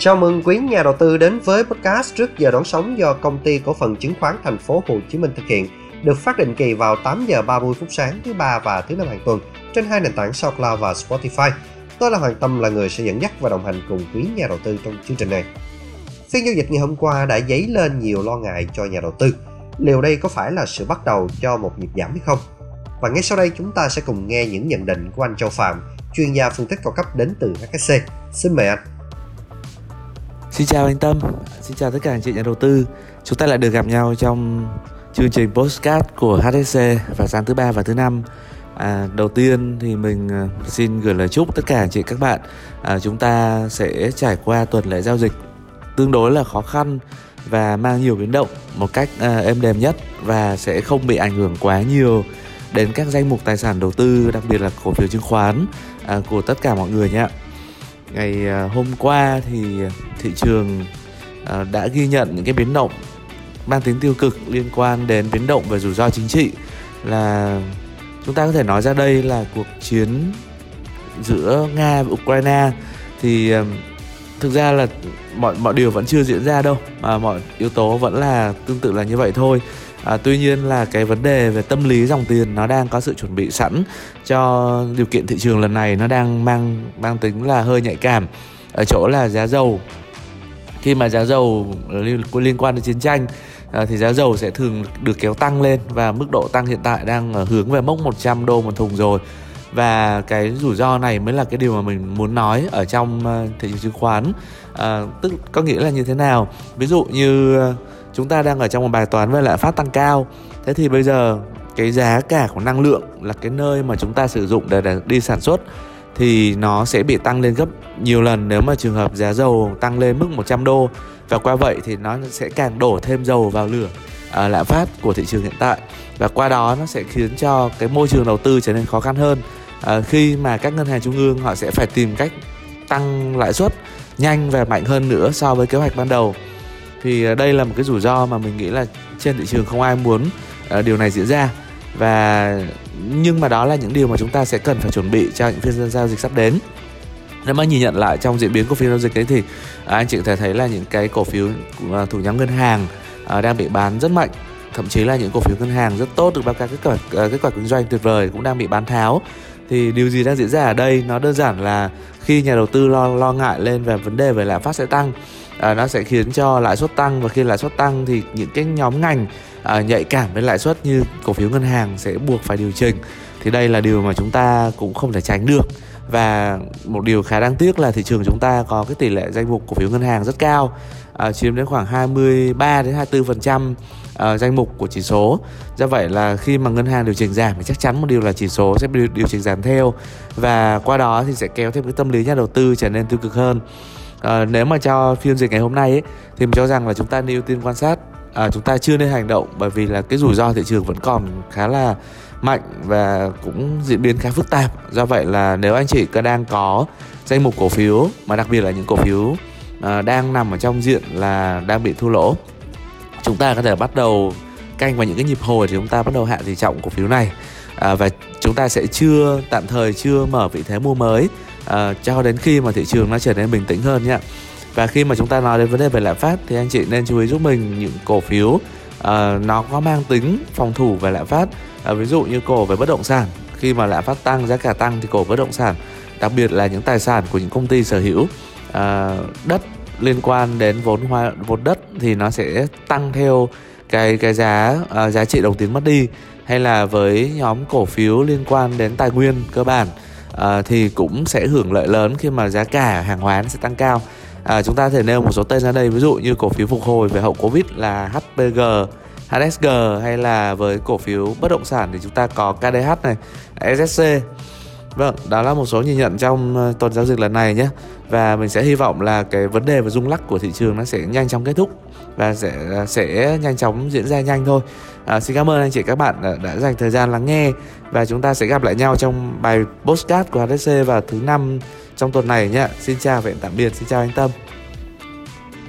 Chào mừng quý nhà đầu tư đến với podcast trước giờ đón sóng do công ty cổ phần chứng khoán thành phố Hồ Chí Minh thực hiện, được phát định kỳ vào 8 giờ 30 phút sáng thứ ba và thứ năm hàng tuần trên hai nền tảng SoundCloud và Spotify. Tôi là Hoàng Tâm là người sẽ dẫn dắt và đồng hành cùng quý nhà đầu tư trong chương trình này. Phiên giao dịch ngày hôm qua đã dấy lên nhiều lo ngại cho nhà đầu tư. Liệu đây có phải là sự bắt đầu cho một nhịp giảm hay không? Và ngay sau đây chúng ta sẽ cùng nghe những nhận định của anh Châu Phạm, chuyên gia phân tích cao cấp đến từ HSC. Xin mời anh. Xin chào anh Tâm, xin chào tất cả anh chị nhà đầu tư. Chúng ta lại được gặp nhau trong chương trình postcard của HSC vào sáng thứ ba và thứ năm. À, đầu tiên thì mình à, xin gửi lời chúc tất cả anh chị các bạn à, chúng ta sẽ trải qua tuần lễ giao dịch tương đối là khó khăn và mang nhiều biến động một cách à, êm đềm nhất và sẽ không bị ảnh hưởng quá nhiều đến các danh mục tài sản đầu tư đặc biệt là cổ phiếu chứng khoán à, của tất cả mọi người nhé ngày à, hôm qua thì thị trường à, đã ghi nhận những cái biến động mang tính tiêu cực liên quan đến biến động về rủi ro chính trị là chúng ta có thể nói ra đây là cuộc chiến giữa nga và ukraine. Thì à, thực ra là mọi mọi điều vẫn chưa diễn ra đâu, mà mọi yếu tố vẫn là tương tự là như vậy thôi à, tuy nhiên là cái vấn đề về tâm lý dòng tiền nó đang có sự chuẩn bị sẵn cho điều kiện thị trường lần này nó đang mang mang tính là hơi nhạy cảm. Ở chỗ là giá dầu. Khi mà giá dầu liên, quan đến chiến tranh à, thì giá dầu sẽ thường được kéo tăng lên và mức độ tăng hiện tại đang ở hướng về mốc 100 đô một thùng rồi. Và cái rủi ro này mới là cái điều mà mình muốn nói ở trong à, thị trường chứng khoán. À, tức có nghĩa là như thế nào? Ví dụ như uh, chúng ta đang ở trong một bài toán về lạm phát tăng cao. Thế thì bây giờ cái giá cả của năng lượng là cái nơi mà chúng ta sử dụng để, để đi sản xuất thì nó sẽ bị tăng lên gấp nhiều lần nếu mà trường hợp giá dầu tăng lên mức 100 đô. Và qua vậy thì nó sẽ càng đổ thêm dầu vào lửa à, lạm phát của thị trường hiện tại. Và qua đó nó sẽ khiến cho cái môi trường đầu tư trở nên khó khăn hơn. À, khi mà các ngân hàng trung ương họ sẽ phải tìm cách tăng lãi suất nhanh và mạnh hơn nữa so với kế hoạch ban đầu thì ờ, đây là một cái rủi ro mà mình nghĩ là trên thị trường không ai muốn ờ, điều này diễn ra. Và, nhưng mà đó là những điều mà chúng ta sẽ cần phải chuẩn bị cho những phiên giao dịch sắp đến. Nếu mà nhìn nhận lại trong diễn biến của phiên giao dịch ấy thì à, anh chị có thể thấy là những cái cổ phiếu của thủ nhóm ngân hàng à, đang bị bán rất mạnh. Thậm chí là những cổ phiếu ngân hàng rất tốt được báo cáo kết quả ờ, kết quả kinh doanh tuyệt vời cũng đang bị bán tháo. Thì điều gì đang diễn ra ở đây? Nó đơn giản là khi nhà đầu tư lo lo ngại lên về vấn đề về lạm phát sẽ tăng à, nó sẽ khiến cho lãi suất tăng và khi lãi suất tăng thì những cái nhóm ngành à, nhạy cảm với lãi suất như cổ phiếu ngân hàng sẽ buộc phải điều chỉnh. Thì đây là điều mà chúng ta cũng không thể tránh được. Và một điều khá đáng tiếc là thị trường chúng ta có cái tỷ lệ danh mục cổ phiếu ngân hàng rất cao à, chiếm đến khoảng 23 đến 24 phần trăm à, danh mục của chỉ số. Do vậy là khi mà ngân hàng điều chỉnh giảm thì chắc chắn một điều là chỉ số sẽ điều, điều chỉnh giảm theo. Và qua đó thì sẽ kéo thêm cái tâm lý nhà đầu tư trở nên tiêu cực hơn à, nếu mà cho phiên dịch ngày hôm nay ấy, thì mình cho rằng là chúng ta nên ưu tiên quan sát. À, chúng ta chưa nên hành động bởi vì là cái rủi ro thị trường vẫn còn khá là mạnh và cũng diễn biến khá phức tạp. Do vậy là nếu anh chị có đang có danh mục cổ phiếu mà đặc biệt là những cổ phiếu à, đang nằm ở trong diện là đang bị thua lỗ chúng ta có thể bắt đầu canh vào những cái nhịp hồi thì chúng ta bắt đầu hạ tỷ trọng cổ phiếu này. À, và chúng ta sẽ chưa tạm thời chưa mở vị thế mua mới. Ờ, cho đến khi mà thị trường nó trở nên bình tĩnh hơn nhé và khi mà chúng ta nói đến vấn đề về lạm phát thì anh chị nên chú ý giúp mình những cổ phiếu uh, nó có mang tính phòng thủ về lạm phát. Uh, ví dụ như cổ về bất động sản khi mà lạm phát tăng giá cả tăng thì cổ bất động sản đặc biệt là những tài sản của những công ty sở hữu uh, đất liên quan đến vốn hoa vốn đất thì nó sẽ tăng theo cái cái giá uh, giá trị đồng tiền mất đi. Hay là với nhóm cổ phiếu liên quan đến tài nguyên cơ bản uh, thì cũng sẽ hưởng lợi lớn khi mà giá cả hàng hóa sẽ tăng cao. À, chúng ta thể nêu một số tên ra đây ví dụ như cổ phiếu phục hồi về hậu covid là HPG HSG hay là với cổ phiếu bất động sản thì chúng ta có KDH này SSC Vâng, đó là một số nhìn nhận trong ờ, tuần giao dịch lần này nhé. Và mình sẽ hy vọng là cái vấn đề về rung lắc của thị trường nó sẽ nhanh chóng kết thúc. Và sẽ sẽ nhanh chóng diễn ra nhanh thôi à, Xin cảm ơn anh chị các bạn đã, đã dành thời gian lắng nghe Và chúng ta sẽ gặp lại nhau trong bài postcard của HSC vào thứ năm trong tuần này nhé Xin chào và hẹn tạm biệt, xin chào anh Tâm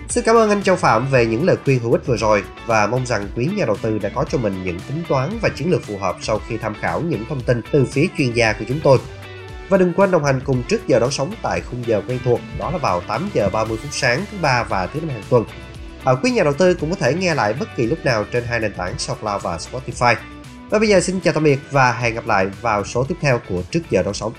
Xin cảm ơn anh Châu Phạm về những lời khuyên hữu ích vừa rồi và mong rằng quý nhà đầu tư đã có cho mình những tính toán và chiến lược phù hợp sau khi tham khảo những thông tin từ phía chuyên gia của chúng tôi. Và đừng quên đồng hành cùng trước giờ đón sóng tại khung giờ quen thuộc, đó là vào 8 giờ 30 phút sáng thứ ba và thứ năm hàng tuần. Ở quý nhà đầu tư cũng có thể nghe lại bất kỳ lúc nào trên hai nền tảng SoundCloud và Spotify. Và bây giờ xin chào tạm biệt và hẹn gặp lại vào số tiếp theo của trước giờ đón sống.